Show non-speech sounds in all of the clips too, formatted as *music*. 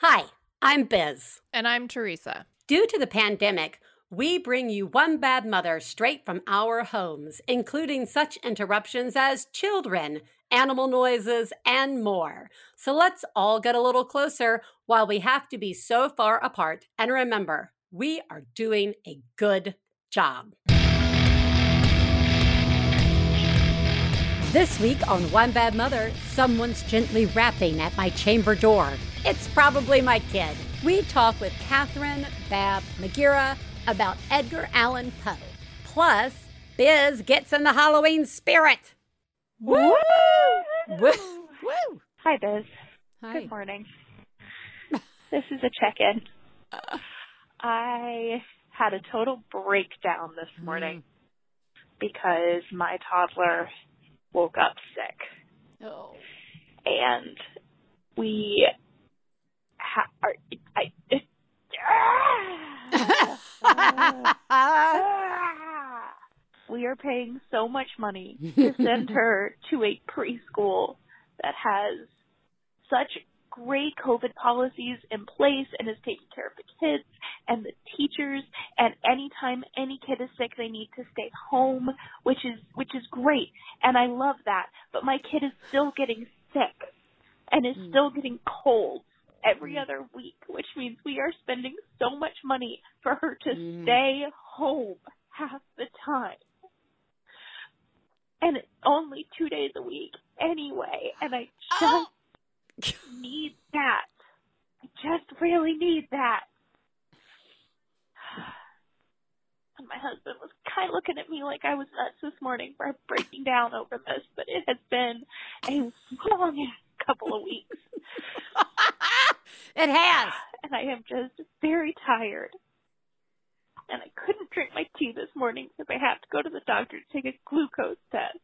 Hi, I'm Biz. And I'm Theresa. Due to the pandemic, we bring you One Bad Mother straight from our homes, including such interruptions as children, animal noises, and more. So let's all get a little closer while we have to be so far apart. And remember, we are doing a good job. This week on One Bad Mother, someone's gently rapping at my chamber door. It's probably my kid. We talk with Catherine Babb Magira about Edgar Allan Poe. Plus, Biz gets in the Halloween spirit. Woo! Woo! Woo! Hi, Biz. Hi. Good morning. *laughs* this is a check-in. Uh. I had a total breakdown this mm. morning because my toddler woke up sick, Oh. and we are, I. we are paying so much money to send her to a preschool that has such great COVID policies in place and is taking care of the kids and the teachers and anytime any kid is sick they need to stay home, which is which is great. And I love that. But my kid is still getting sick and is Mm. still getting colds every Mm. other week, which means we are spending so much money for her to Mm. stay home half the time. And it's only two days a week anyway, and I just Oh. *gasps* need that. I just really need that. *sighs* And my husband was kind of looking at me like I was nuts this morning for breaking down over this, but it has been a long *laughs* couple of weeks, *laughs* *laughs* it has. and I am just very tired. And I couldn't drink my tea this morning because I have to go to the doctor to take a glucose test.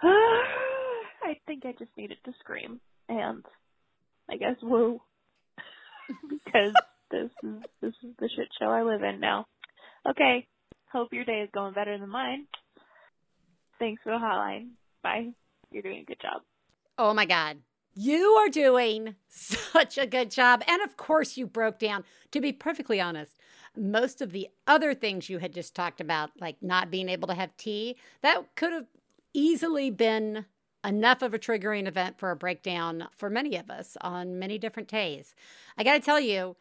*sighs* I think I just needed to scream and I guess woo *laughs* because this is this is the shit show I live in now. Okay. Hope your day is going better than mine. Thanks for the hotline. Bye. You're doing a good job. Oh my God. You are doing *laughs* such a good job. And of course, you broke down. To be perfectly honest, most of the other things you had just talked about, like not being able to have tea, that could have easily been enough of a triggering event for a breakdown for many of us on many different days. I got to tell you,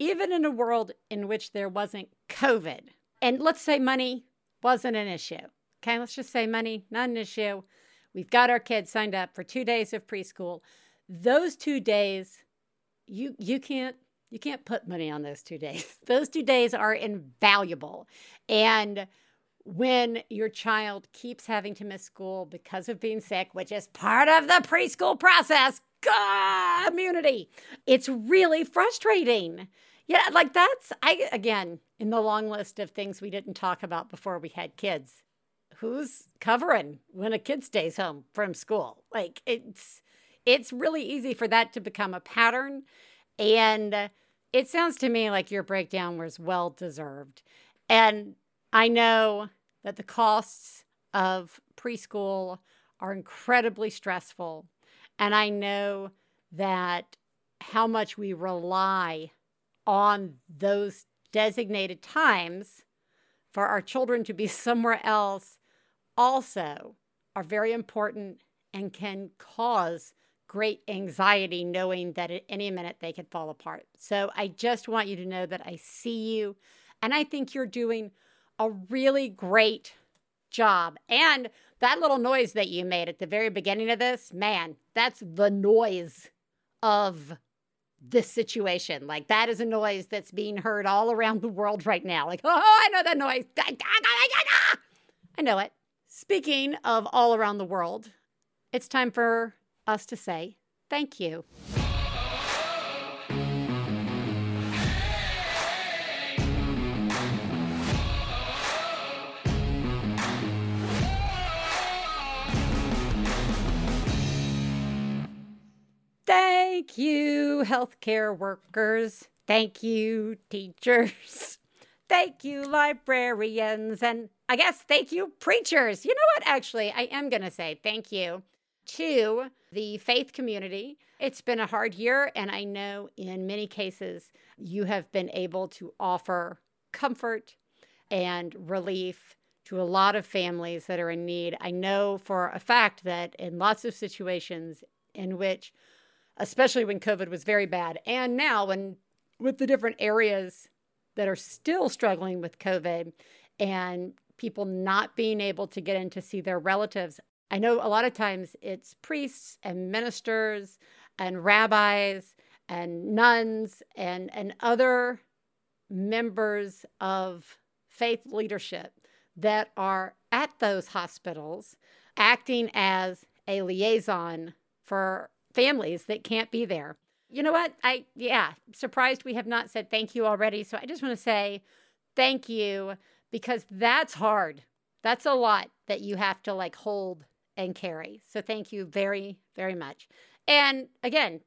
even in a world in which there wasn't COVID, and let's say money wasn't an issue, okay, let's just say money, not an issue. We've got our kids signed up for two days of preschool. Those two days, you you can't you can't put money on those two days. *laughs* Those two days are invaluable. And when your child keeps having to miss school because of being sick, which is part of the preschool process, community, it's really frustrating. Yeah, like that's I again in the long list of things we didn't talk about before we had kids. Who's covering when a kid stays home from school? Like it's it's really easy for that to become a pattern and it sounds to me like your breakdown was well deserved. And I know that the costs of preschool are incredibly stressful. And I know that how much we rely on those designated times for our children to be *laughs* somewhere else also are very important and can cause great anxiety knowing that at any minute they could fall apart. So I just want you to know that I see you and I think you're doing a really great job. And that little noise that you made at the very beginning of this, man, that's the noise of this situation. Like that is a noise that's being heard all around the world right now. Like, *laughs* oh, I know that noise. *laughs* I know it. Speaking of all around the world, it's time for us to say thank you. Thank you, healthcare workers. Thank you, teachers. Thank you, librarians. And I guess thank you, preachers. You know what? Actually, I am going to say thank you to the faith community. It's been a hard year, and I know in many cases you have been able to offer comfort and relief to a lot of families that are in need. I know for a fact that in lots of situations in which, especially when COVID was very bad, and now when with the different areas that are still struggling with COVID and people not being able to get in to see their relatives. I know a lot of times it's priests and ministers and rabbis and nuns and, and other members of faith leadership that are at those hospitals acting as a liaison for families that can't be there. You know what? I, yeah, surprised we have not said thank you already. So I just want to say thank you because that's hard. That's a lot that you have to like hold and carry. So thank you very, very much. And again,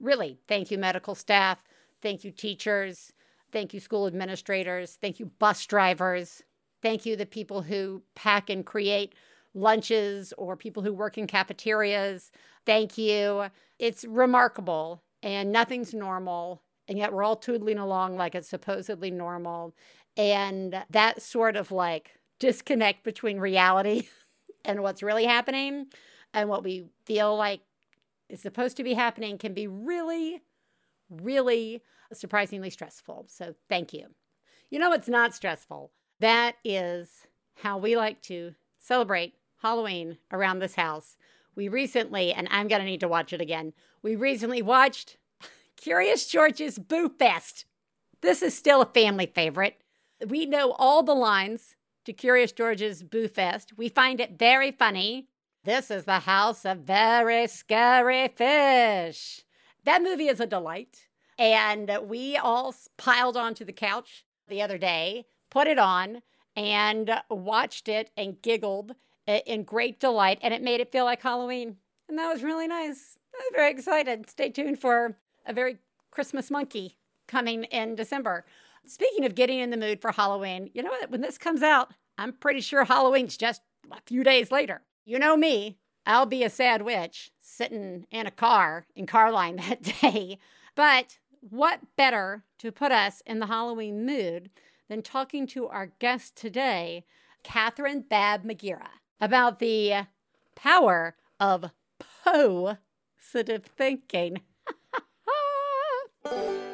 really, thank you, medical staff. Thank you, teachers. Thank you, school administrators. Thank you, bus drivers. Thank you, the people who pack and create lunches or people who work in cafeterias. Thank you. It's remarkable and nothing's normal. And yet we're all tootling along like it's supposedly normal. And that sort of like disconnect between reality *laughs* and what's really happening and what we feel like is supposed to be happening can be really, really surprisingly stressful. So thank you. You know what's not stressful? That is how we like to celebrate Halloween around this house. We recently, and I'm going to need to watch it again, we recently watched *laughs* Curious George's Boo Fest. This is still a family favorite. We know all the lines to Curious George's Boo Fest. We find it very funny. This is the house of very scary fish. That movie is a delight. And we all piled onto the couch the other day, put it on, and watched it and giggled in great delight. And it made it feel like Halloween. And that was really nice. I was very excited. Stay tuned for a very Christmas monkey coming in December. Speaking of getting in the mood for Halloween, you know what? When this comes out, I'm pretty sure Halloween's just a few days later. You know me, I'll be a sad witch sitting in a car in Carline *laughs* that day. But what better to put us in the Halloween mood than talking to our guest today, Catherine Baab-Muguira, about the power of positive thinking. *laughs*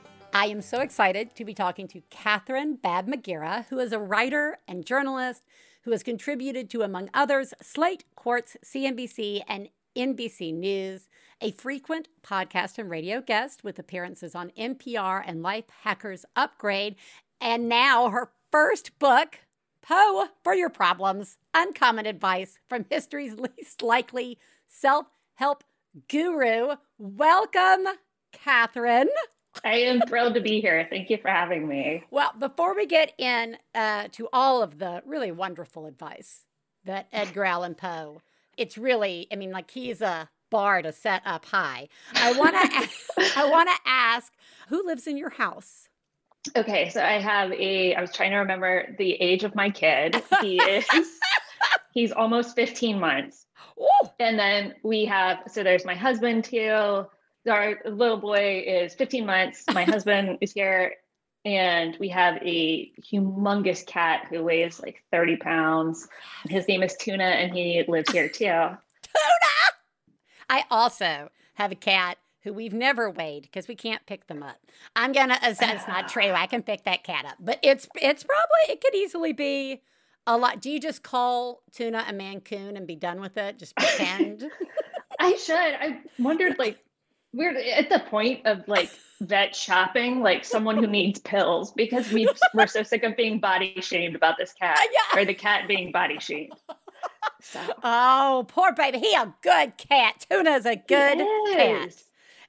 I am so excited to be talking to Catherine Baab-Muguira, who is a writer and journalist who has contributed to, among others, Slate, Quartz, CNBC, and NBC News, a frequent podcast and radio guest with appearances on NPR and Life Hackers Upgrade, and now her first book, Poe for Your Problems Uncommon Advice from History's Least Likely Self Help Guru. Welcome, Catherine. I am thrilled to be here. Thank you for having me. Well, before we get in uh, to all of the really wonderful advice that Edgar Allan Poe, it's really, I mean, like he's a bar to set up high. I want to, *laughs* I want to ask, who lives in your house? Okay, so I have a. I was trying to remember the age of my kid. He is. *laughs* he's almost 15 months. Ooh. And then we have. So there's my husband too our little boy is 15 months. My *laughs* husband is here, and we have a humongous cat who weighs like 30 pounds. His name is Tuna, and he lives here too. Tuna! I also have a cat who we've never weighed because we can't pick them up. I'm gonna. That's not true. I can pick that cat up, but it's it's probably it could easily be a lot. Do you just call Tuna a Maine Coon and be done with it? Just pretend. *laughs* I should. I wondered like we're at the point of like vet shopping, like someone who needs pills because we *laughs* we're so sick of being body shamed about this cat uh, yeah. or the cat being body shamed. So. Oh, poor baby. He a good cat. Tuna's a good cat.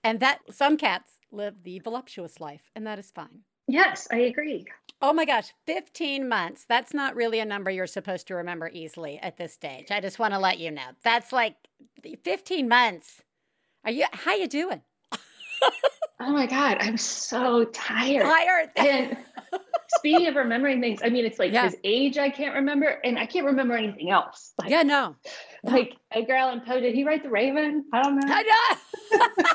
And that some cats live the voluptuous life, and that is fine. Yes, I agree. Oh my gosh, 15 months. That's not really a number you're supposed to remember easily at this stage. I just want to let you know. That's like 15 months. Are you how you doing? oh my god, I'm so tired. Tired. and speaking of remembering things, I mean it's like yeah. his age I can't remember and I can't remember anything else. Like, yeah, no. Like Edgar Allan Poe, did he write The Raven? I don't know. I know.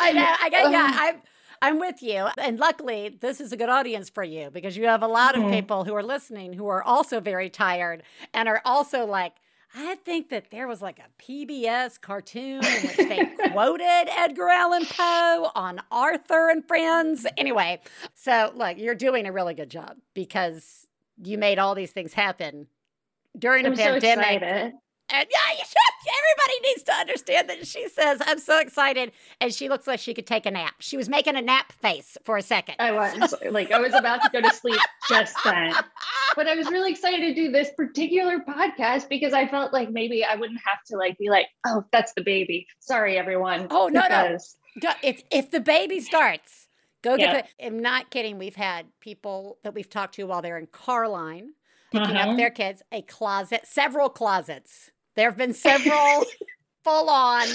I know. I got yeah, I'm I'm with you. And luckily, this is a good audience for you because you have a lot of mm-hmm. people who are listening who are also very tired and are also like, I think that there was like a PBS cartoon in which they quoted Edgar Allan Poe on Arthur and Friends. Anyway, so look, you're doing a really good job because you made all these things happen during a I'm pandemic. So and yeah, you should. Everybody needs to understand that she says, I'm so excited. And she looks like she could take a nap. She was making a nap face for a second. I was like, I was about to go to sleep just then. But I was really excited to do this particular podcast because I felt like maybe I wouldn't have to like be like, oh, that's the baby. Sorry, everyone. Oh, no, because... no. If, if the baby starts, go get yeah. the. I'm not kidding. We've had people that we've talked to while they're in car line picking uh-huh. up their kids, a closet, several closets there have been several *laughs* full on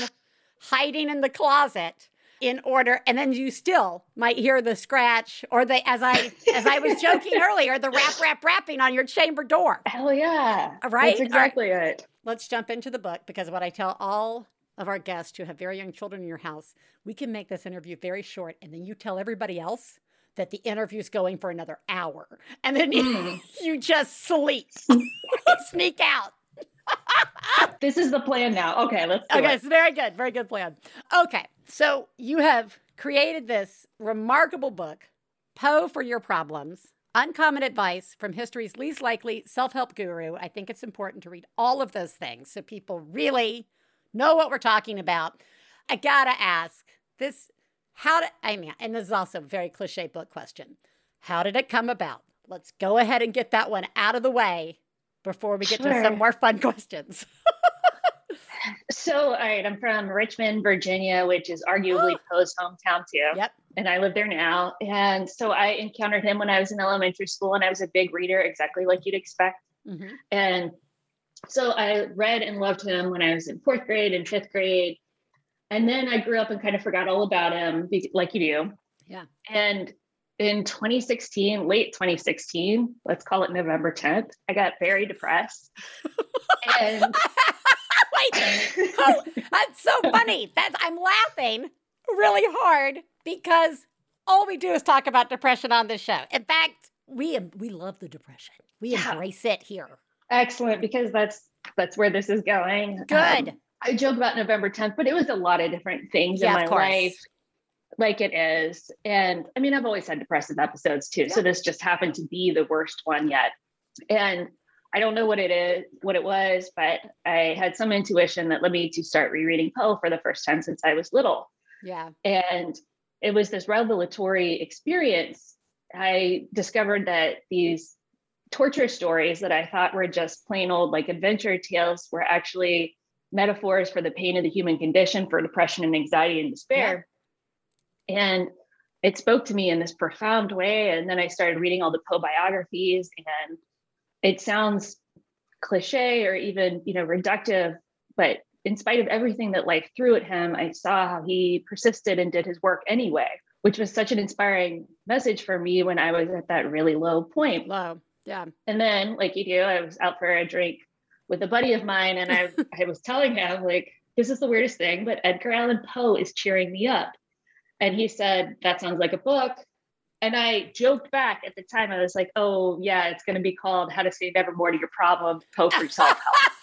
hiding in the closet in order and then you still might hear the scratch or the as i as i was joking *laughs* earlier the rap rap rapping on your chamber door. Hell yeah. Right that's exactly right. it. Let's jump into the book because what i tell all of our guests who have very young children in your house we can make this interview very short and then you tell everybody else that the interview's going for another hour and then you, mm. *laughs* you just sleep. Sneak out this is the plan now. Okay, let's Okay, it's very good. Very good plan. Okay. So you have created this remarkable book, Poe for Your Problems. Uncommon advice from history's least likely self help guru. I think it's important to read all of those things so people really know what we're talking about. I gotta ask this how did I mean, and this is also a very cliche book question. How did it come about? Let's go ahead and get that one out of the way before we get sure. to some more fun *laughs* questions. so, all right, I'm from Richmond, Virginia, which is arguably Poe's hometown too. Yep. And I live there now. And so I encountered him when I was in elementary school, and I was a big reader, exactly like you'd expect. Mm-hmm. And so I read and loved him when I was in fourth grade and fifth grade. And then I grew up and kind of forgot all about him, like you do. Yeah. And in 2016, late 2016, let's call it November 10th, I got very depressed. *laughs* and wait, oh, that's so *laughs* funny. That's I'm laughing really hard because all we do is talk about depression on this show. In fact, we we love the depression. We yeah. embrace it here. Excellent, because that's that's where this is going. Good. Um, I joke about November 10th, but it was a lot of different things yeah, in my life like it is. And I mean, I've always had depressive episodes too. Yeah. So this just happened to be the worst one yet. And I don't know what it is, what it was, but I had some intuition that led me to start rereading Poe for the first time since I was little. Yeah. And it was this revelatory experience. I discovered that these torture stories that I thought were just plain old like adventure tales were actually metaphors for the pain of the human condition, for depression and anxiety and despair. And it spoke to me in this profound way. And then I started reading all the Poe biographies, and it sounds cliche or even, you know, reductive, but in spite of everything that life threw at him, I saw how he persisted and did his work anyway, which was such an inspiring message for me when I was at that really low point. Low. Yeah. And then, like you do, I was out for a drink with a buddy of mine, and I, *laughs* I was telling him, like, this is the weirdest thing, but Edgar Allan Poe is cheering me up. And he said, That sounds like a book. And I joked back at the time, I was like, Oh, yeah, it's going to be called How to Save Evermore to Your Problem, Poe for *laughs* Self Help.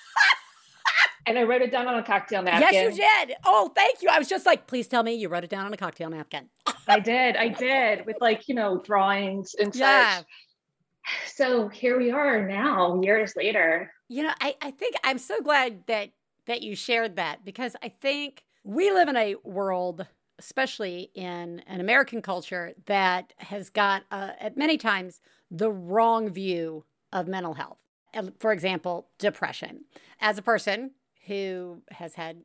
and I wrote it down on a cocktail napkin. Yes, you did. Oh, thank you. I was just like, Please tell me you wrote it down on a cocktail napkin. *laughs* I did. I did with like, you know, drawings and yeah. such. So here we are now, years later. You know, I, I think I'm so glad that that you shared that because I think we live in a world especially in an American culture that has got, uh, at many times, the wrong view of mental health. For example, depression. As a person who has had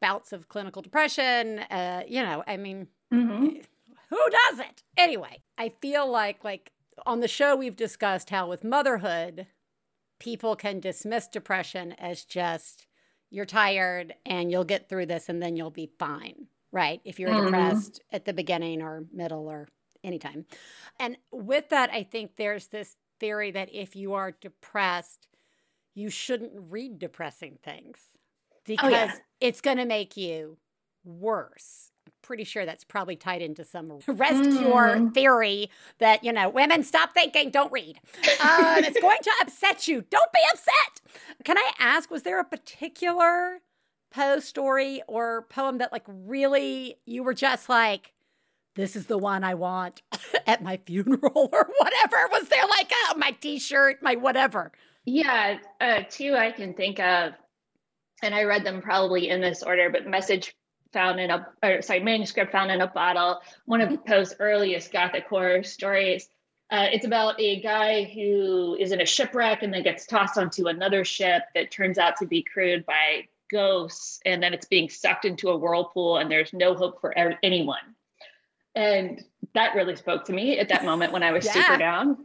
bouts of clinical depression, uh, you know, I mean, mm-hmm. *laughs* Who doesn't? Anyway, I feel like like on the show we've discussed how with motherhood, people can dismiss depression as just you're tired and you'll get through this and then you'll be fine, right? If you're mm-hmm. depressed at the beginning or middle or anytime. And with that, I think there's this theory that if you are depressed, you shouldn't read depressing things because oh, yeah. it's going to make you worse. I'm pretty sure that's probably tied into some rest cure mm. theory that, you know, women stop thinking, don't read. Um, it's going to upset you. Don't be upset. Can I ask, was there a particular Poe story or poem that, like, really you were just like, this is the one I want *laughs* at my funeral or whatever. Was there like uh, my t-shirt, my whatever? Yeah, uh, two I can think of, and I read them probably in this order, but message found in a, or sorry, manuscript found in a bottle, one of Poe's earliest Gothic horror stories. Uh, it's about a guy who is in a shipwreck and then gets tossed onto another ship that turns out to be crewed by ghosts, and then it's being sucked into a whirlpool, and there's no hope for er- anyone. And that really spoke to me at that moment when I was yeah. super down.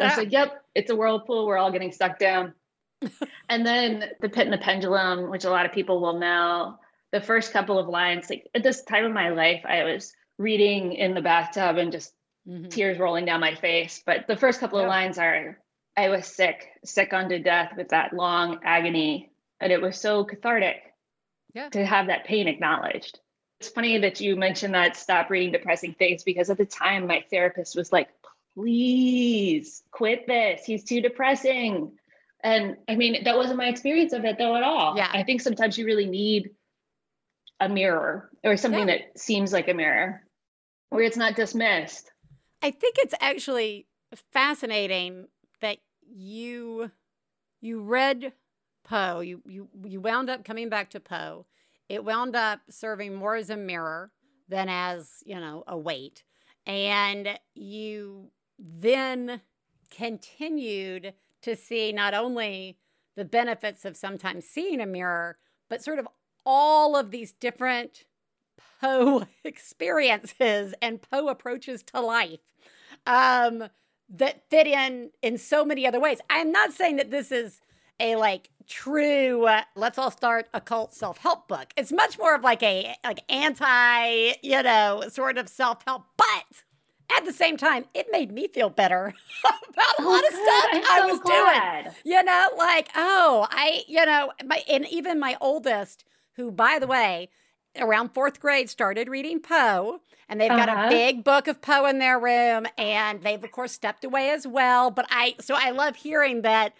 I was like, *laughs* yep, it's a whirlpool. We're all getting sucked down. *laughs* and then The Pit and the Pendulum, which a lot of people will know, the first couple of lines, like at this time of my life, I was reading in the bathtub and just mm-hmm. tears rolling down my face. But the first couple yeah. of lines are, I was sick, sick unto death with that long agony. And it was so cathartic yeah. to have that pain acknowledged. It's funny that you mentioned that stop reading depressing things because at the time my therapist was like, please quit this. He's too depressing. And I mean, that wasn't my experience of it though at all. Yeah. I think sometimes you really need a mirror or something yeah. that seems like a mirror where it's not dismissed. I think it's actually fascinating that you you read Poe, you you you wound up coming back to Poe it wound up serving more as a mirror than as, you know, a weight. And you then continued to see not only the benefits of sometimes seeing a mirror, but sort of all of these different Poe *laughs* experiences and Poe approaches to life um, that fit in in so many other ways. I'm not saying that this is a like true. Uh, let's all start a cult self-help book. It's much more of like a like anti you know sort of self-help but at the same time it made me feel better *laughs* about a oh, lot of stuff i was doing. you know like oh i you know my and even my oldest who by the way around fourth grade started reading poe and they've got uh-huh. a big book of poe in their room and they've of course stepped away as well but i so i love hearing that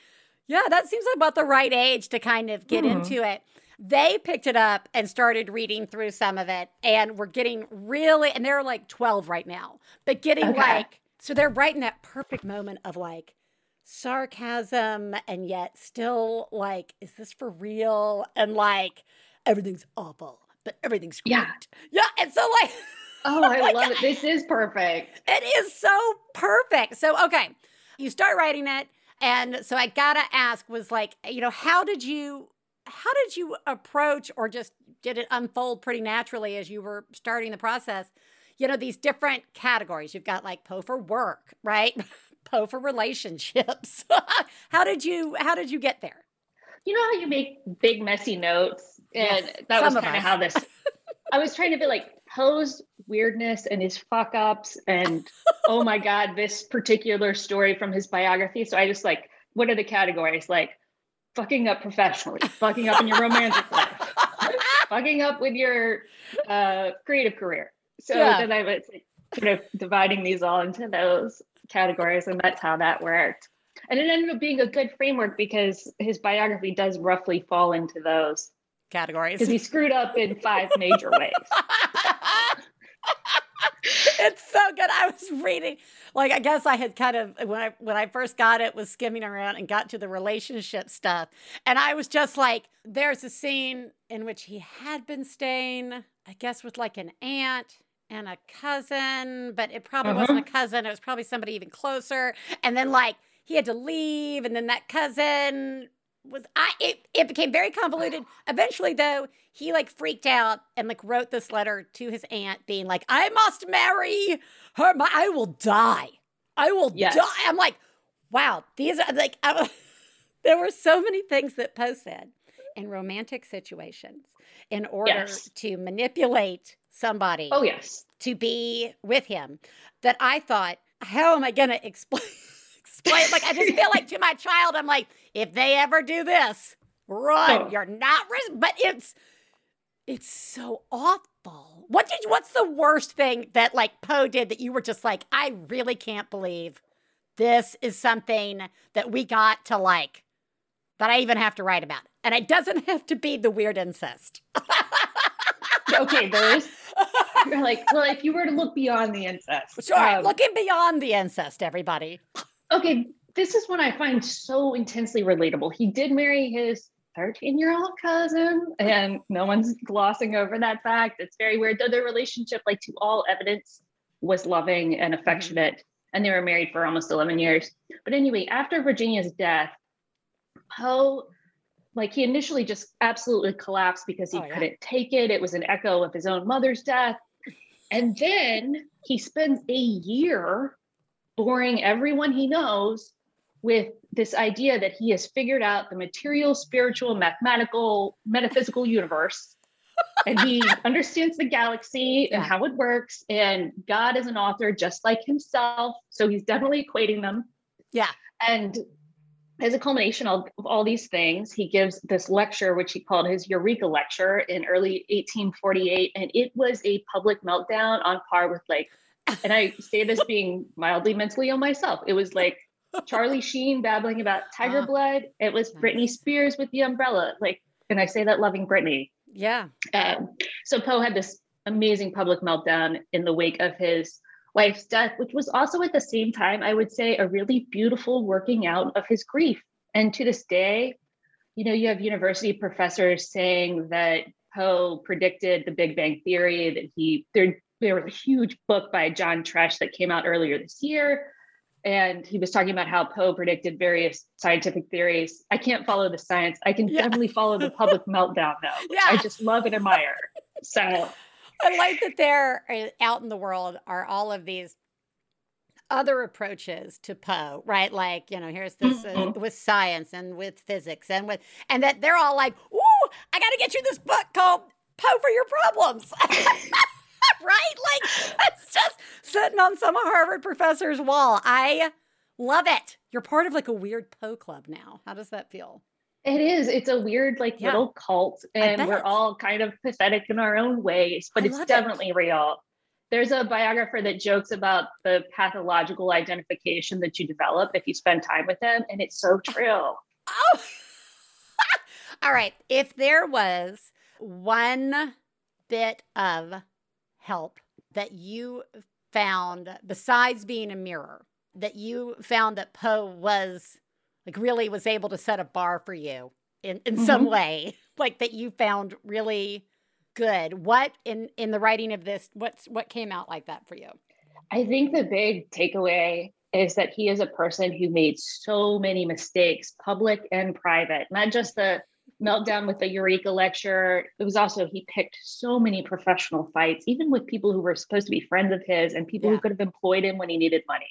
yeah, that seems about the right age to kind of get mm-hmm. into it. They picked it up and started reading through some of it, and we're getting really, and they're like 12 right now, but getting okay. like, so they're right in that perfect moment of like, sarcasm and yet still like is this for real? And like everything's awful but everything's great. Yeah, yeah and so like *laughs* oh i like, love it. This is perfect. It is so perfect. So okay you start writing it and so I gotta ask, was like, you know, how did you how did you approach or just did it unfold pretty naturally as you were starting the process? You know, these different categories. You've got like Poe for work, right? *laughs* Poe for relationships. *laughs* how did you how did you get there? You know how you make big messy notes? And yes, that was kind of how this *laughs* I was trying to be like Poe's weirdness and his fuck ups and oh my *laughs* god this particular story from his biography. So i just like what are the categories? Like fucking up professionally fucking up in your romantic life fucking up with your uh, creative career. So yeah. then i was like, sort of dividing these all into those categories and that's how that worked. And it ended up being a good framework because his biography does roughly fall into those categories. because he screwed up in five major ways *laughs* it's so good. I was reading, like I guess I had kind of when I when I first got it was skimming around and got to the relationship stuff, and I was just like, there's a scene in which he had been staying, I guess, with like an aunt and a cousin, but it probably uh-huh. wasn't a cousin. It was probably somebody even closer, and then like he had to leave, and then that cousin was I it, it became very convoluted. Eventually though, he like freaked out and like wrote this letter to his aunt being like, I must marry her. My, I will die. I will yes. die. I'm like, wow, these are like, I, *laughs* uh, there were so many things that Poe said in romantic situations in order yes. to manipulate somebody. Oh, yes. To be with him that I thought, how am I going *laughs* to explain? Explain? Like, I just feel like *laughs* to my child, I'm like, if they ever do this, run. Oh. You're not, but it's, it's so awful. What did what's the worst thing that like Poe did that you were just like, I really can't believe this is something that we got to like that I even have to write about. And it doesn't *laughs* have to be the weird incest. okay, there's you're like, well, if you were to look beyond the incest. Sure, um, looking beyond the incest, everybody. Okay, this is one I find so intensely relatable. He did marry his 13 year old cousin, and no one's glossing over that fact. It's very weird, though their relationship, like to all evidence, was loving and mm-hmm. affectionate, mm-hmm. and they were married for almost 11 years. But anyway, after Virginia's death, Poe, like he initially just absolutely collapsed because he oh, yeah. couldn't take it. It was an echo of his own mother's death. And then he spends a year boring everyone he knows with this idea that he has figured out the material, spiritual, mathematical, metaphysical universe. and he *laughs* understands the galaxy yeah. and how it works. And God is an author just like himself. So he's definitely equating them. Yeah. And as a culmination of, of all these things, he gives this lecture, which he called his Eureka Lecture in early 1848. And it was a public meltdown on par with like, and I say this being mildly mentally ill myself. It was like Charlie Sheen babbling about tiger uh, blood. It was. Britney Spears with the umbrella. Like, and I say that loving Britney. Yeah. Um, so Poe had this amazing public meltdown in the wake of his wife's death, which was also at the same time, I would say, a really beautiful working out of his grief. And to this day, you know, you have university professors saying that Poe predicted the Big Bang Theory, that he, there, there was a huge book by John Tresch that came out earlier this year. And he was talking about how Poe predicted various scientific theories. I can't follow the science. I can yeah. definitely follow the public *laughs* meltdown, though. Yeah. I just love and admire. So I like that there uh, out in the world are all of these other approaches to Poe, right? Like, you know, here's this uh, with science and with physics and with, and that they're all like, ooh, I got to get you this book called Poe for Your Problems. *laughs* *laughs* right? Like, it's just sitting on some Harvard professor's wall. I love it. You're part of like a weird Poe club now. How does that feel? It is. It's a weird, like yeah. little cult, and we're all kind of pathetic in our own ways, but I it's definitely it. real. There's a biographer that jokes about the pathological identification that you develop if you spend time with them, and it's so true. Oh, *laughs* all right. If there was one bit of help that you found besides being a mirror, that you found that Poe was like really was able to set a bar for you in, in mm-hmm. some way *laughs* like that you found really good what in in the writing of this what's what came out like that for you i think the big takeaway is that he is a person who made so many mistakes public and private not just the meltdown with the eureka lecture it was also he picked so many professional fights even with people who were supposed to be friends of his and people yeah. who could have employed him when he needed money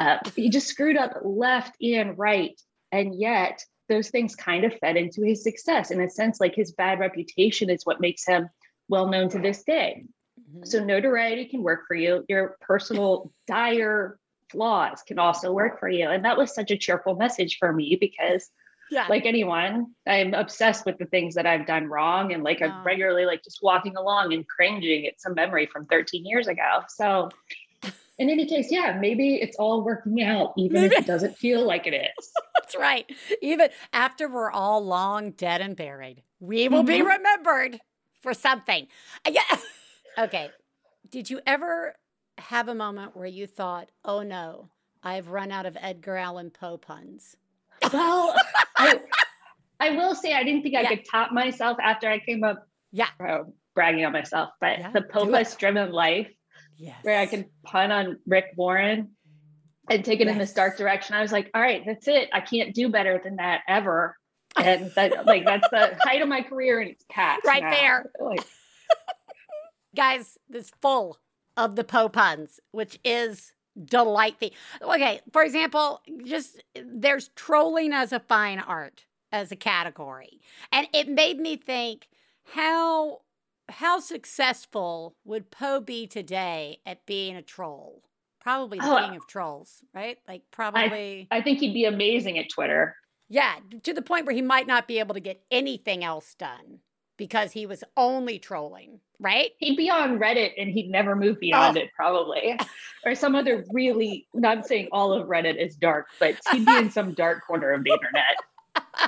uh, he just screwed up left and right. And yet, those things kind of fed into his success. In a sense, like his bad reputation is what makes him well known to this day. Mm-hmm. So, notoriety can work for you. Your personal dire flaws can also work for you. And that was such a cheerful message for me because. Yeah. Like anyone, I'm obsessed with the things that I've done wrong. And like I'm regularly like just walking along and cringing at some memory from 13 years ago. So in any case, yeah, maybe it's all working out, even maybe. if it doesn't feel like it is. *laughs* That's right. Even after we're all long dead and buried, we will mm-hmm. be remembered for something. Yeah. *laughs* okay. Did you ever have a moment where you thought, oh no, I've run out of Edgar Allan Poe puns? Well, I, I will say I didn't think I yeah. could top myself after I came up. Yeah. Bragging on myself, but yeah, the Poe driven life yes. where I can pun on Rick Warren and take it yes. in this dark direction. I was like, all right, that's it. I can't do better than that ever. *laughs* and that like that's the height of my career and it's cats right now. there. *laughs* Like, *laughs* Guys, this full of the Poe puns, which is delightful. Okay, for example, just there's trolling as a fine art as a category. And it made me think how how successful would Poe be today at being a troll? Probably the Oh, king of trolls, right? Like probably I think he'd be amazing at Twitter. Yeah, to the point where he might not be able to get anything else done because he was only trolling, right? He'd be on Reddit and he'd never move beyond Oh. it, probably. *laughs* Or some other really, not saying all of Reddit is dark, but he'd be in some dark corner of the internet. *laughs*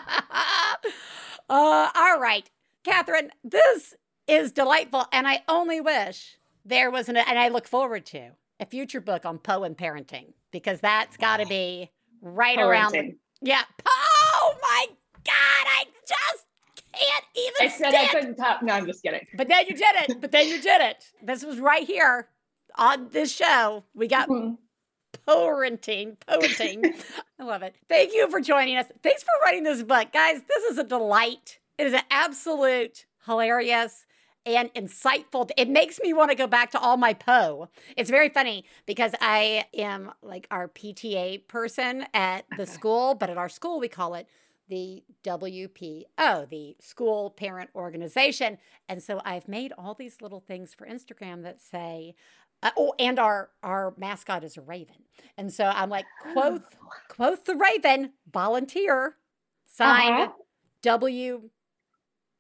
uh, all right, Catherine, this is delightful, and I only wish there was an, and I look forward to a future book on Poe and parenting because that's got to be right around. Yeah, Poe. My God, I just can't even I said I couldn't top. No, I'm just kidding. But then you did it. But then you did it. This was right here on this show. We got Mhm. parenting, parenting. *laughs* I love it. Thank you for joining us. Thanks for writing this book, guys. This is a delight. It is an absolute hilarious and insightful. It makes me want to go back to all my Poe. It's very funny because I am like our PTA person at the school, but at our school we call it the WPO, the School Parent Organization. And so I've made all these little things for Instagram that say, uh, oh, and our our mascot is a raven, and so I'm like, quote quote the raven, volunteer, sign Uh-huh. W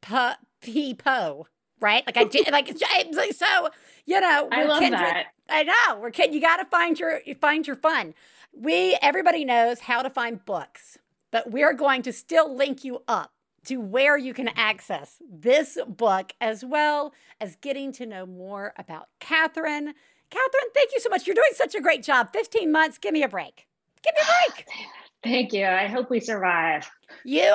P P Poe, right? Like I did, like like so, you know. I we're love kindred- that. I know we're kid. You got to find your you find your fun. We everybody knows how to find books, but we're going to still link you up to where you can access this book as well as getting to know more about Catherine. Catherine, thank you so much. You're doing such a great job. 15 months. Give me a break. Give me a break. Thank you. I hope we survive. You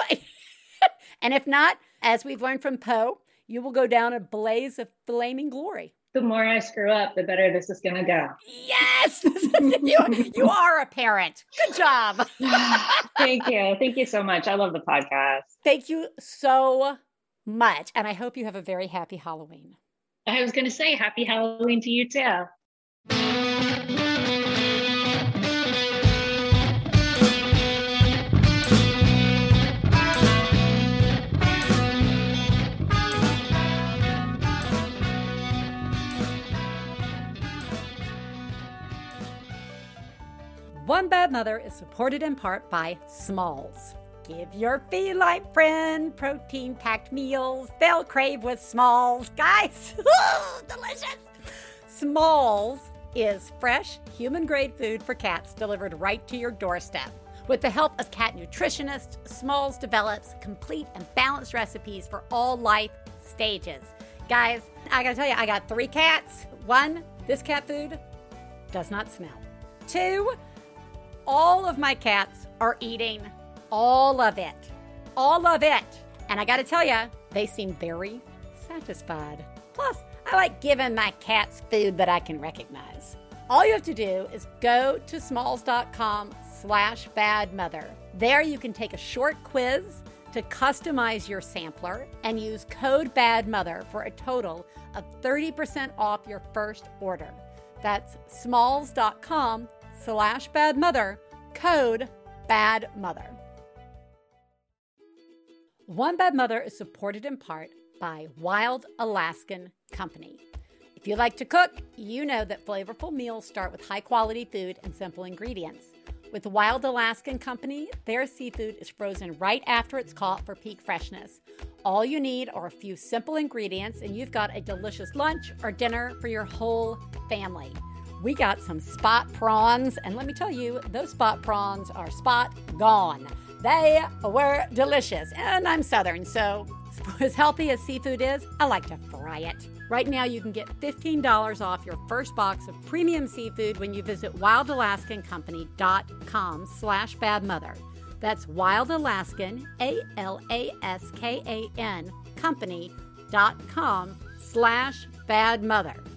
*laughs* and if not, as we've learned from Poe, you will go down a blaze of flaming glory. The more I screw up, the better this is going to go. Yes, *laughs* you, you are a parent. Good job. *laughs* Thank you. Thank you so much. I love the podcast. Thank you so much. And I hope you have a very happy Halloween. I was going to say happy Halloween to you too. One Bad Mother is supported in part by Smalls. Give your feline friend protein packed meals. They'll crave with Smalls. Guys, *laughs* delicious. Smalls is fresh, human grade food for cats delivered right to your doorstep. With the help of cat nutritionists, Smalls develops complete and balanced recipes for all life stages. Guys, I gotta tell you, I got three cats. One, this cat food does not smell. Two, all of my cats are eating all of it. All of it. And I got to tell you, they seem very satisfied. Plus, I like giving my cats food that I can recognize. All you have to do is go to smalls.com slash badmother. There you can take a short quiz to customize your sampler and use code badmother for a total of 30% off your first order. That's smalls.com slash bad mother, code bad mother. One Bad Mother is supported in part by Wild Alaskan Company. If you like to cook, you know that flavorful meals start with high quality food and simple ingredients. With Wild Alaskan Company, their seafood is frozen right after it's caught for peak freshness. All you need are a few simple ingredients, and you've got a delicious lunch or dinner for your whole family. We got some spot prawns, and let me tell you, those spot prawns are spot gone. They were delicious, and I'm Southern, so *laughs* as healthy as seafood is, I like to fry it. Right now, you can get $15 off your first box of premium seafood when you visit wildalaskancompany.com slash badmother. That's wildalaskan, A-L-A-S-K-A-N, company.com slash badmother.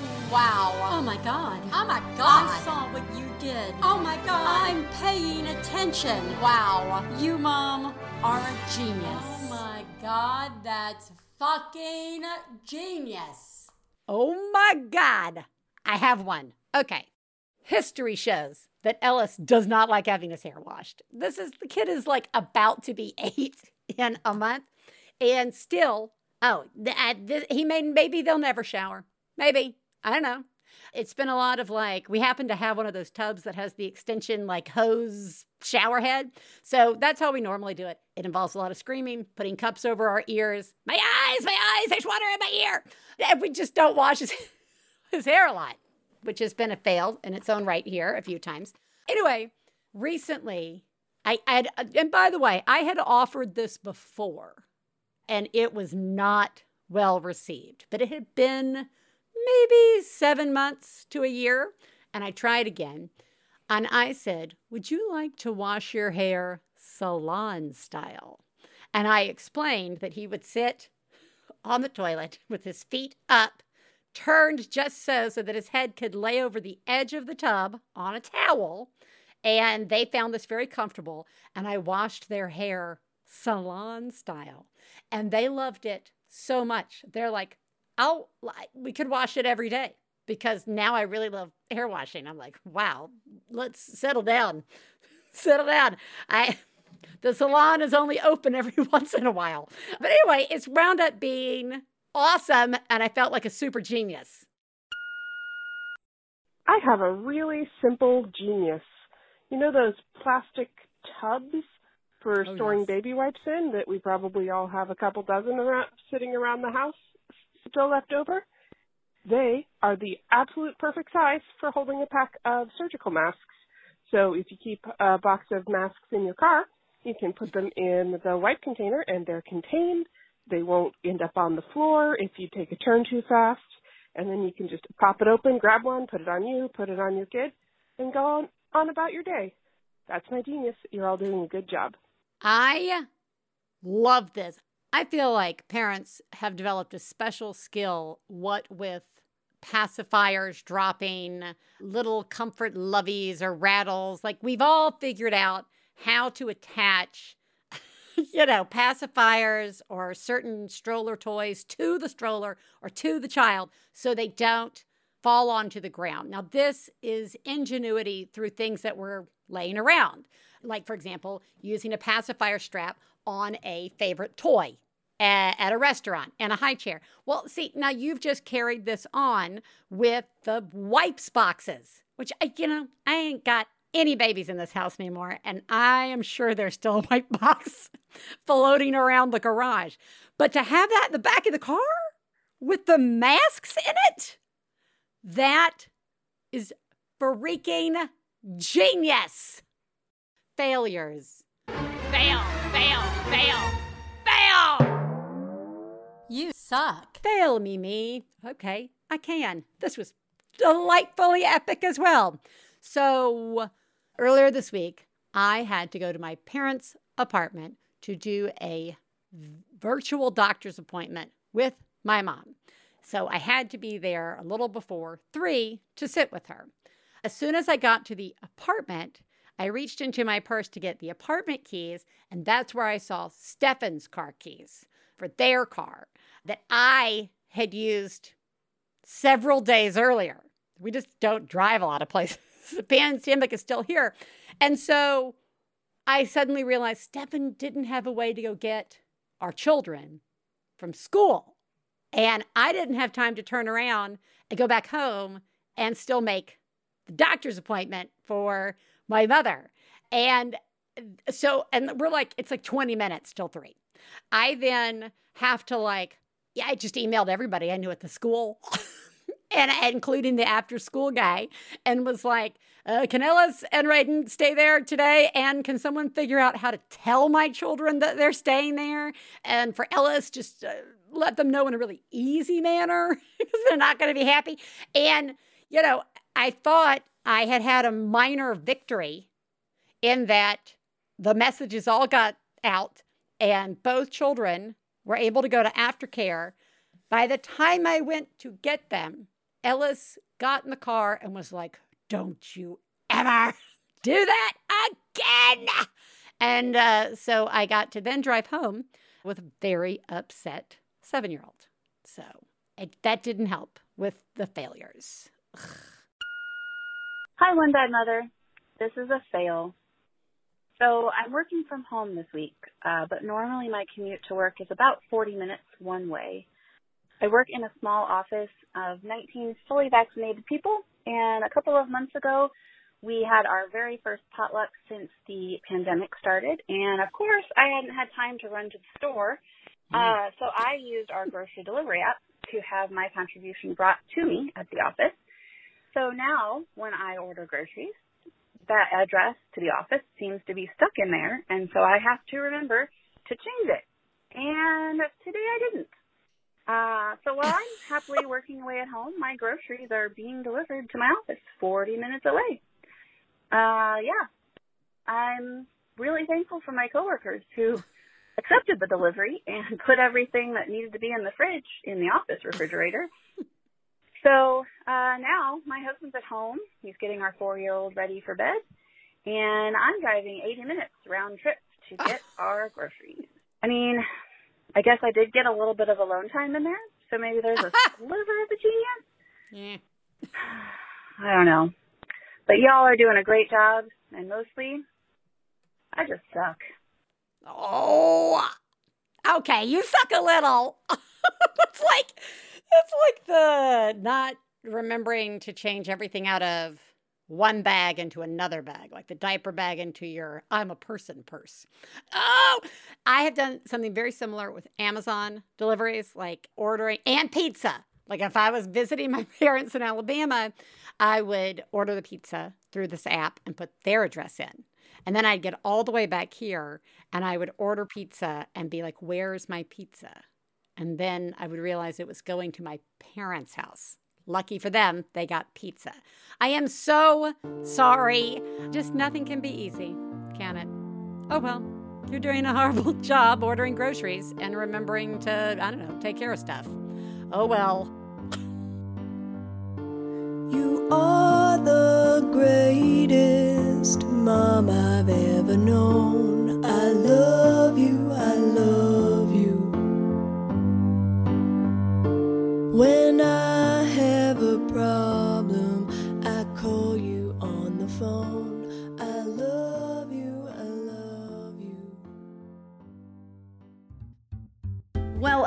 Wow. Oh my God. Oh my God. I saw what you did. Oh my God. I'm paying attention. Wow. You, Mom, are a genius. Oh my God. That's fucking genius. Oh my God. I have one. Okay. History shows that Ellis does not like having his hair washed. This is the kid is like about to be *laughs* eight in a month, and still, oh, th- this, he may maybe they'll never shower. Maybe I don't know. It's been a lot of like we happen to have one of those tubs that has the extension like hose shower head, so that's how we normally do it. It involves a lot of screaming, putting cups over our ears. My eyes, my eyes, there's water in my ear. And we just don't wash his, *laughs* his hair a lot which has been a fail in its own right here a few times. Anyway, recently, I had, and by the way, I had offered this before and it was not well received, but it had been maybe seven months to a year. And I tried again. And I said, Would you like to wash your hair salon style? And I explained that he would sit on the toilet with his feet up turned just so so that his head could lay over the edge of the tub on a towel and they found this very comfortable and i washed their hair salon style and they loved it so much they're like oh we could wash it every day because now i really love hair washing i'm like wow let's settle down *laughs* settle down i the salon is only open every *laughs* once in a while but anyway it's wound up being awesome and I felt like a super genius. I have a really simple genius. You know those plastic tubs for Oh, storing yes. baby wipes in that we probably all have a couple dozen around, sitting around the house still left over? They are the absolute perfect size for holding a pack of surgical masks. So if you keep a box of masks in your car, you can put them in the wipe container and they're contained. They won't end up on the floor if you take a turn too fast. And then you can just pop it open, grab one, put it on you, put it on your kid, and go on, on about your day. That's my genius. You're all doing a good job. I love this. I feel like parents have developed a special skill, what with pacifiers dropping, little comfort loveys or rattles. Like we've all figured out how to attach, *laughs* you know, pacifiers or certain stroller toys to the stroller or to the child so they don't fall onto the ground. Now, this is ingenuity through things that were laying around. Like, for example, using a pacifier strap on a favorite toy at a restaurant and a high chair. Well, see, now you've just carried this on with the wipes boxes, which I, you know, I ain't got any babies in this house anymore, and I am sure there's still a wipe *laughs* box floating around the garage. But to have that in the back of the car with the masks in it, that is freaking genius. Failures. Fail, fail, fail, fail! You suck. Fail me, me. Okay, I can. This was delightfully epic as well. So, earlier this week, I had to go to my parents' apartment to do a virtual doctor's appointment with my mom. So, I had to be there a little before three to sit with her. As soon as I got to the apartment, I reached into my purse to get the apartment keys, and that's where I saw Stephen's car keys for their car that I had used several days earlier. We just don't drive a lot of places. *laughs* the pandemic is still here. And so I suddenly realized Stephen didn't have a way to go get our children from school. And I didn't have time to turn around and go back home and still make the doctor's appointment for my mother. And so, and we're like, it's like 20 minutes till three. I then have to like, yeah, I just emailed everybody I knew at the school, *laughs* and including the after school guy, and was like, uh, can Ellis and Raiden stay there today? And can someone figure out how to tell my children that they're staying there? And for Ellis, just uh, let them know in a really easy manner *laughs* because they're not going to be happy. And, you know, I thought I had had a minor victory in that the messages all got out and both children were able to go to aftercare. By the time I went to get them, Ellis got in the car and was like, Don't you ever *laughs* do that again. And uh, so I got to then drive home with a very upset seven year old. So it, that didn't help with the failures. Hi, One Bad Mother. This is a fail. So I'm working from home this week, uh, but normally my commute to work is about 40 minutes one way. I work in a small office of 19 fully vaccinated people, and a couple of months ago, we had our very first potluck since the pandemic started. And of course, I hadn't had time to run to the store, uh, so I used our grocery delivery app to have my contribution brought to me at the office. So now, when I order groceries, that address to the office seems to be stuck in there, and so I have to remember to change it. And today I didn't. Uh, so while I'm *laughs* happily working away at home, my groceries are being delivered to my office 40 minutes away. Uh, yeah. I'm really thankful for my coworkers who accepted the delivery and *laughs* put everything that needed to be in the fridge in the office refrigerator. So uh, now my husband's at home. He's getting our four year old ready for bed. And I'm driving 80 minutes round trip to get our groceries. I mean, I guess I did get a little bit of alone time in there. So maybe there's a *laughs* sliver of a genius. Yeah. *sighs* I don't know. But y'all are doing a great job. And mostly, I just suck. Oh, okay. You suck a little. *laughs* it's like it's like the not remembering to change everything out of one bag into another bag, like the diaper bag into your I'm a person purse. Oh, I have done something very similar with Amazon deliveries, like ordering and pizza. Like if I was visiting my *laughs* parents in Alabama, I would order the pizza through this app and put their address in. And then I'd get all the way back here and I would order pizza and be like, where's my pizza? And then I would realize it was going to my parents' house. Lucky for them, they got pizza. I am so sorry. Just nothing can be easy, can it? Oh well, you're doing a horrible *laughs* job ordering groceries and remembering to, I don't know, take care of stuff. Oh well. You are the greatest mom I've ever known. I love you,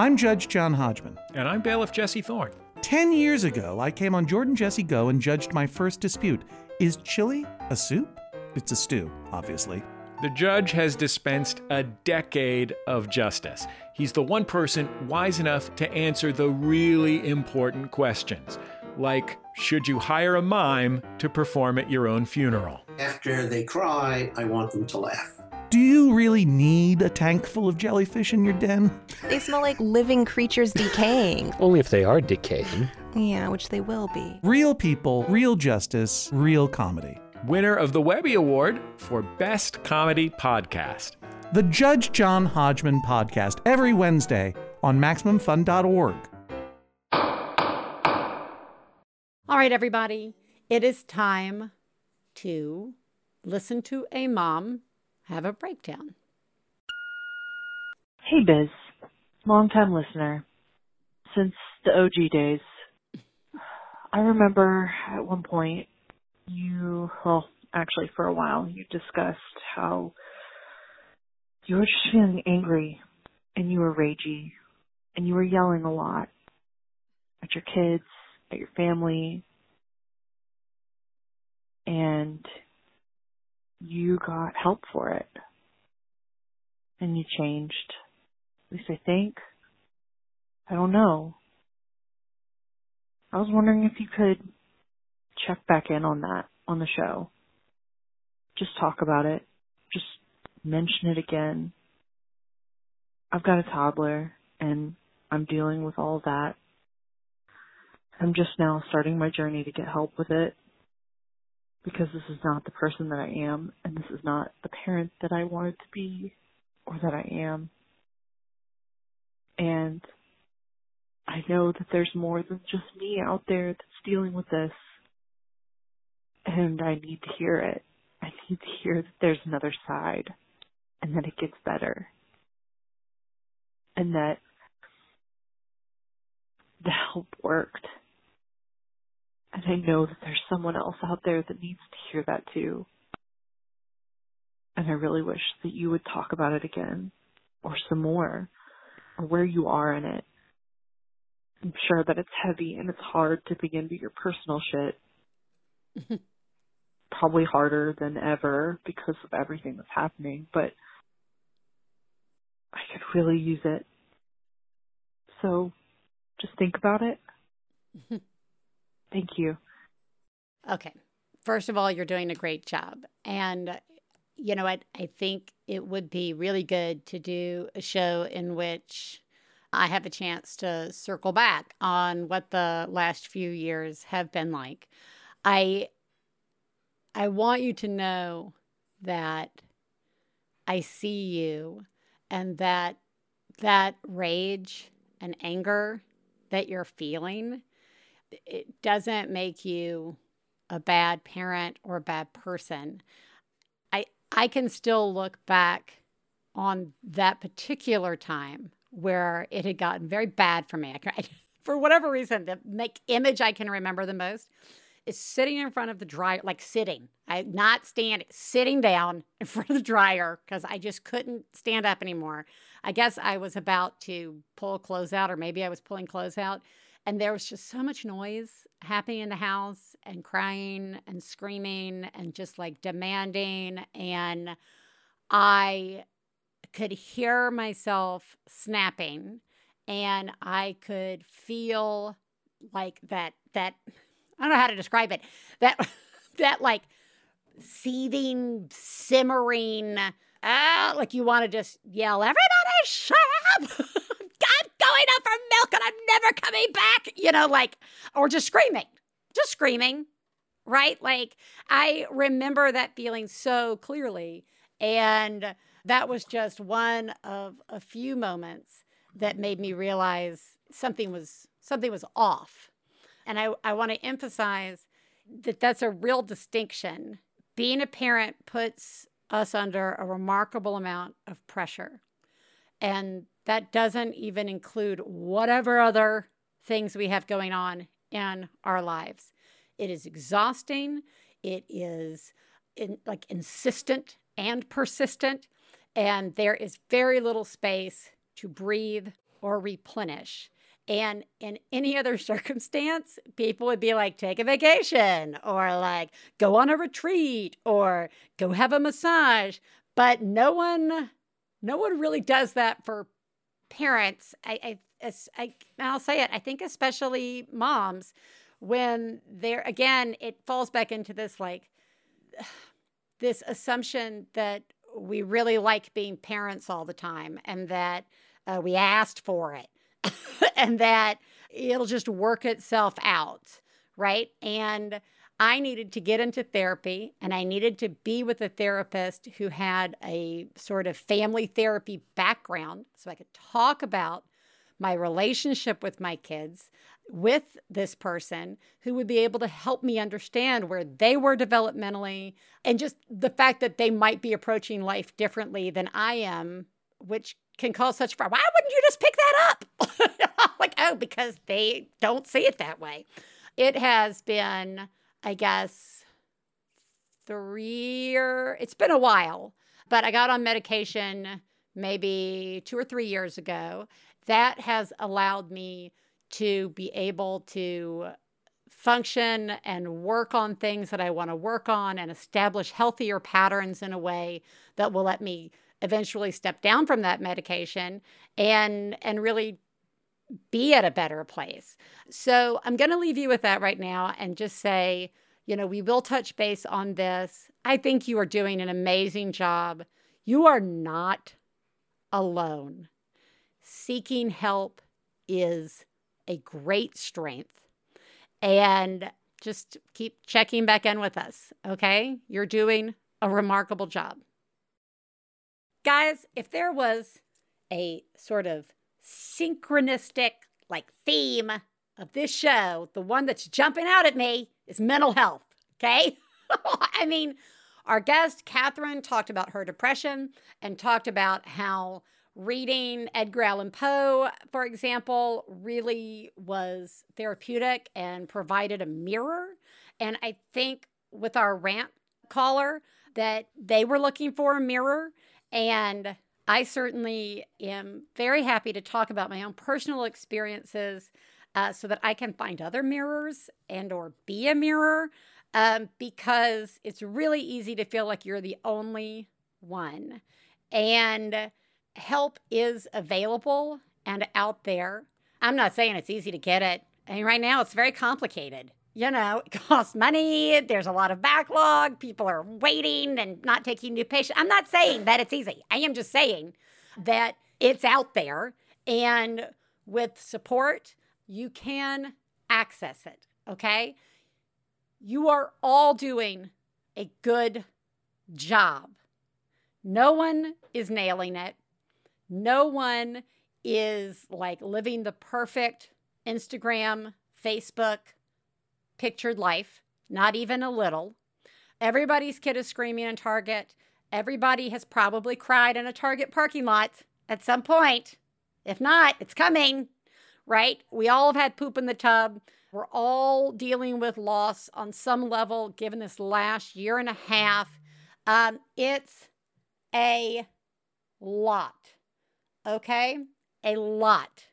I'm Judge John Hodgman. And I'm Bailiff Jesse Thorne. Ten years ago, I came on Jordan Jesse Go and judged my first dispute. Is chili a soup? It's a stew, obviously. The judge has dispensed a decade of justice. He's the one person wise enough to answer the really important questions, like should you hire a mime to perform at your own funeral? After they cry, I want them to laugh. Do you really need a tank full of jellyfish in your den? They smell like living creatures decaying. *laughs* Only if they are decaying. Yeah, which they will be. Real people, real justice, real comedy. Winner of the Webby Award for Best Comedy Podcast. The Judge John Hodgman Podcast, every Wednesday on MaximumFun.org. All right, everybody, it is time to listen to a mom have a breakdown. Hey, Biz. Long-time listener. Since the OG days. *sighs* I remember at one point you, well, actually for a while, you discussed how you were just feeling angry and you were ragey and you were yelling a lot at your kids, at your family, and you got help for it. And you changed. At least I think. I don't know. I was wondering if you could check back in on that on the show. Just talk about it. Just mention it again. I've got a toddler and I'm dealing with all that. I'm just now starting my journey to get help with it because this is not the person that I am and this is not the parent that I wanted to be or that I am. And I know that there's more than just me out there that's dealing with this. And I need to hear it. I need to hear that there's another side and that it gets better. And that the help worked. And I know that there's someone else out there that needs to hear that too. And I really wish that you would talk about it again or some more or where you are in it. I'm sure that it's heavy and it's hard to begin to your personal shit. *laughs* Probably harder than ever because of everything that's happening, but I could really use it. So just think about it. *laughs* Thank you. Okay. First of all, you're doing a great job. And you know what? I think it would be really good to do a show in which I have a chance to circle back on what the last few years have been like. I I want you to know that I see you and that that rage and anger that you're feeling it doesn't make you a bad parent or a bad person. I I can still look back on that particular time where it had gotten very bad for me. I, *laughs* for whatever reason, the make image I can remember the most is sitting in front of the dryer, like sitting, I not standing, sitting down *laughs* in front of the dryer because I just couldn't stand up anymore. I guess I was about to pull clothes out, or maybe I was pulling clothes out, and there was just so much noise happening in the house, and crying and screaming, and just like demanding, and I could hear myself snapping and I could feel like that that I don't know how to describe it. That *laughs* that like seething, simmering, ah, like you want to just yell, everybody shut up. *laughs* Going up for milk and I'm never coming back. You know, like or just screaming. Just screaming. Right? Like I remember that feeling so clearly. And that was just one of a few moments that made me realize something was something was off. And I, I want to emphasize that that's a real distinction. Being a parent puts us under a remarkable amount of pressure. And that doesn't even include whatever other things we have going on in our lives. It is exhausting. It is in, like insistent and persistent and there is very little space to breathe or replenish. And in any other *laughs* circumstance, people would be like, take a vacation or like go on a retreat or go have a massage. But no one, no one really does that for parents. I, I, I I'll say it. I think especially moms, when they're again, it falls back into this like *sighs* this assumption that we really like being parents all the time and that uh, we asked for it *laughs* and that it'll just work itself out, right? And I needed to get into therapy and I needed to be with a therapist who had a sort of family therapy background so I could talk about my relationship with my kids, with this person who would be able to help me understand where they were developmentally and just the fact that they might be approaching life differently than I am, which can cause such. Why wouldn't you just pick that up? *laughs* like, oh, because they don't see it that way. It has been, I guess, three or it's been a while, but I got on medication maybe two or three years ago. That has allowed me to be able to function and work on things that I want to work on and establish healthier patterns in a way that will let me eventually step down from that medication and and really be at a better place. So I'm going to leave you with that right now and just say, you know, we will touch base on this. I think you are doing an amazing job. You are not alone. Seeking help is a great strength. And just keep checking back in with us, okay? You're doing a remarkable job. Guys, if there was a sort of synchronistic like theme of this show, the one that's jumping out at me is mental health, okay? *laughs* I mean, our guest, Catherine, talked about her depression and talked about how reading Edgar Allan Poe, for example, really was therapeutic and provided a mirror. And I think with our rant caller, that they were looking for a mirror. And I certainly am very happy to talk about my own personal experiences uh, so that I can find other mirrors and or be a mirror um, because it's really easy to feel like you're the only one. And help is available and out there. I'm not saying it's easy to get it. I mean, right now it's very complicated. You know, it *laughs* costs money. There's a lot of backlog. People are waiting and not taking new patients. I'm not saying that it's easy. I am just saying that it's out there. And with support, you can access it. Okay. You are all doing a good job. No one is nailing it. No one is like living the perfect Instagram, Facebook pictured life, not even a little. Everybody's kid is screaming in Target. Everybody has probably cried in a Target parking lot at some point. If not, it's coming, right? We all have had poop in the tub. We're all dealing with loss on some level given this last year and a half. Um, it's a lot okay? A lot.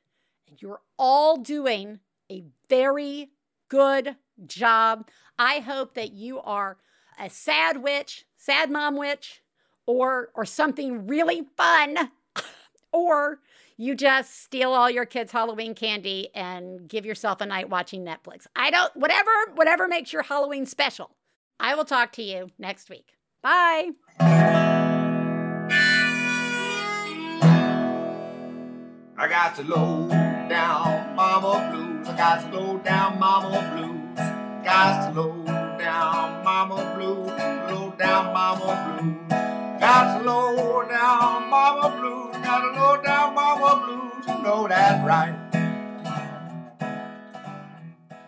And you're all doing a very good job. I hope that you are a sad witch, sad mom witch, or or something really fun, *laughs* or you just steal all your kids' Halloween candy and give yourself a night watching Netflix. I don't whatever whatever makes your Halloween special. I will talk to you next week. Bye. I got to low down mama blues. I got to low down mama blues. Got to low down mama blues. Low down mama blues. Got to low down mama blues. Got low down mama blues. You know that right.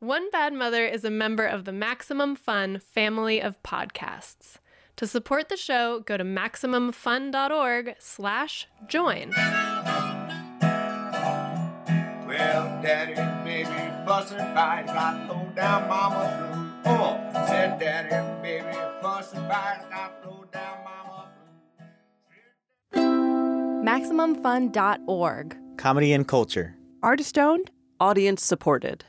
One Bad Mother is a member of the Maximum Fun family of podcasts. To support the show, go to MaximumFun.org slash join. Well, daddy and baby fussing fight, got low down mama blue. Oh, said daddy and baby fussing fight, got low down mama MaximumFun.org. Comedy and culture. Artist owned, audience supported.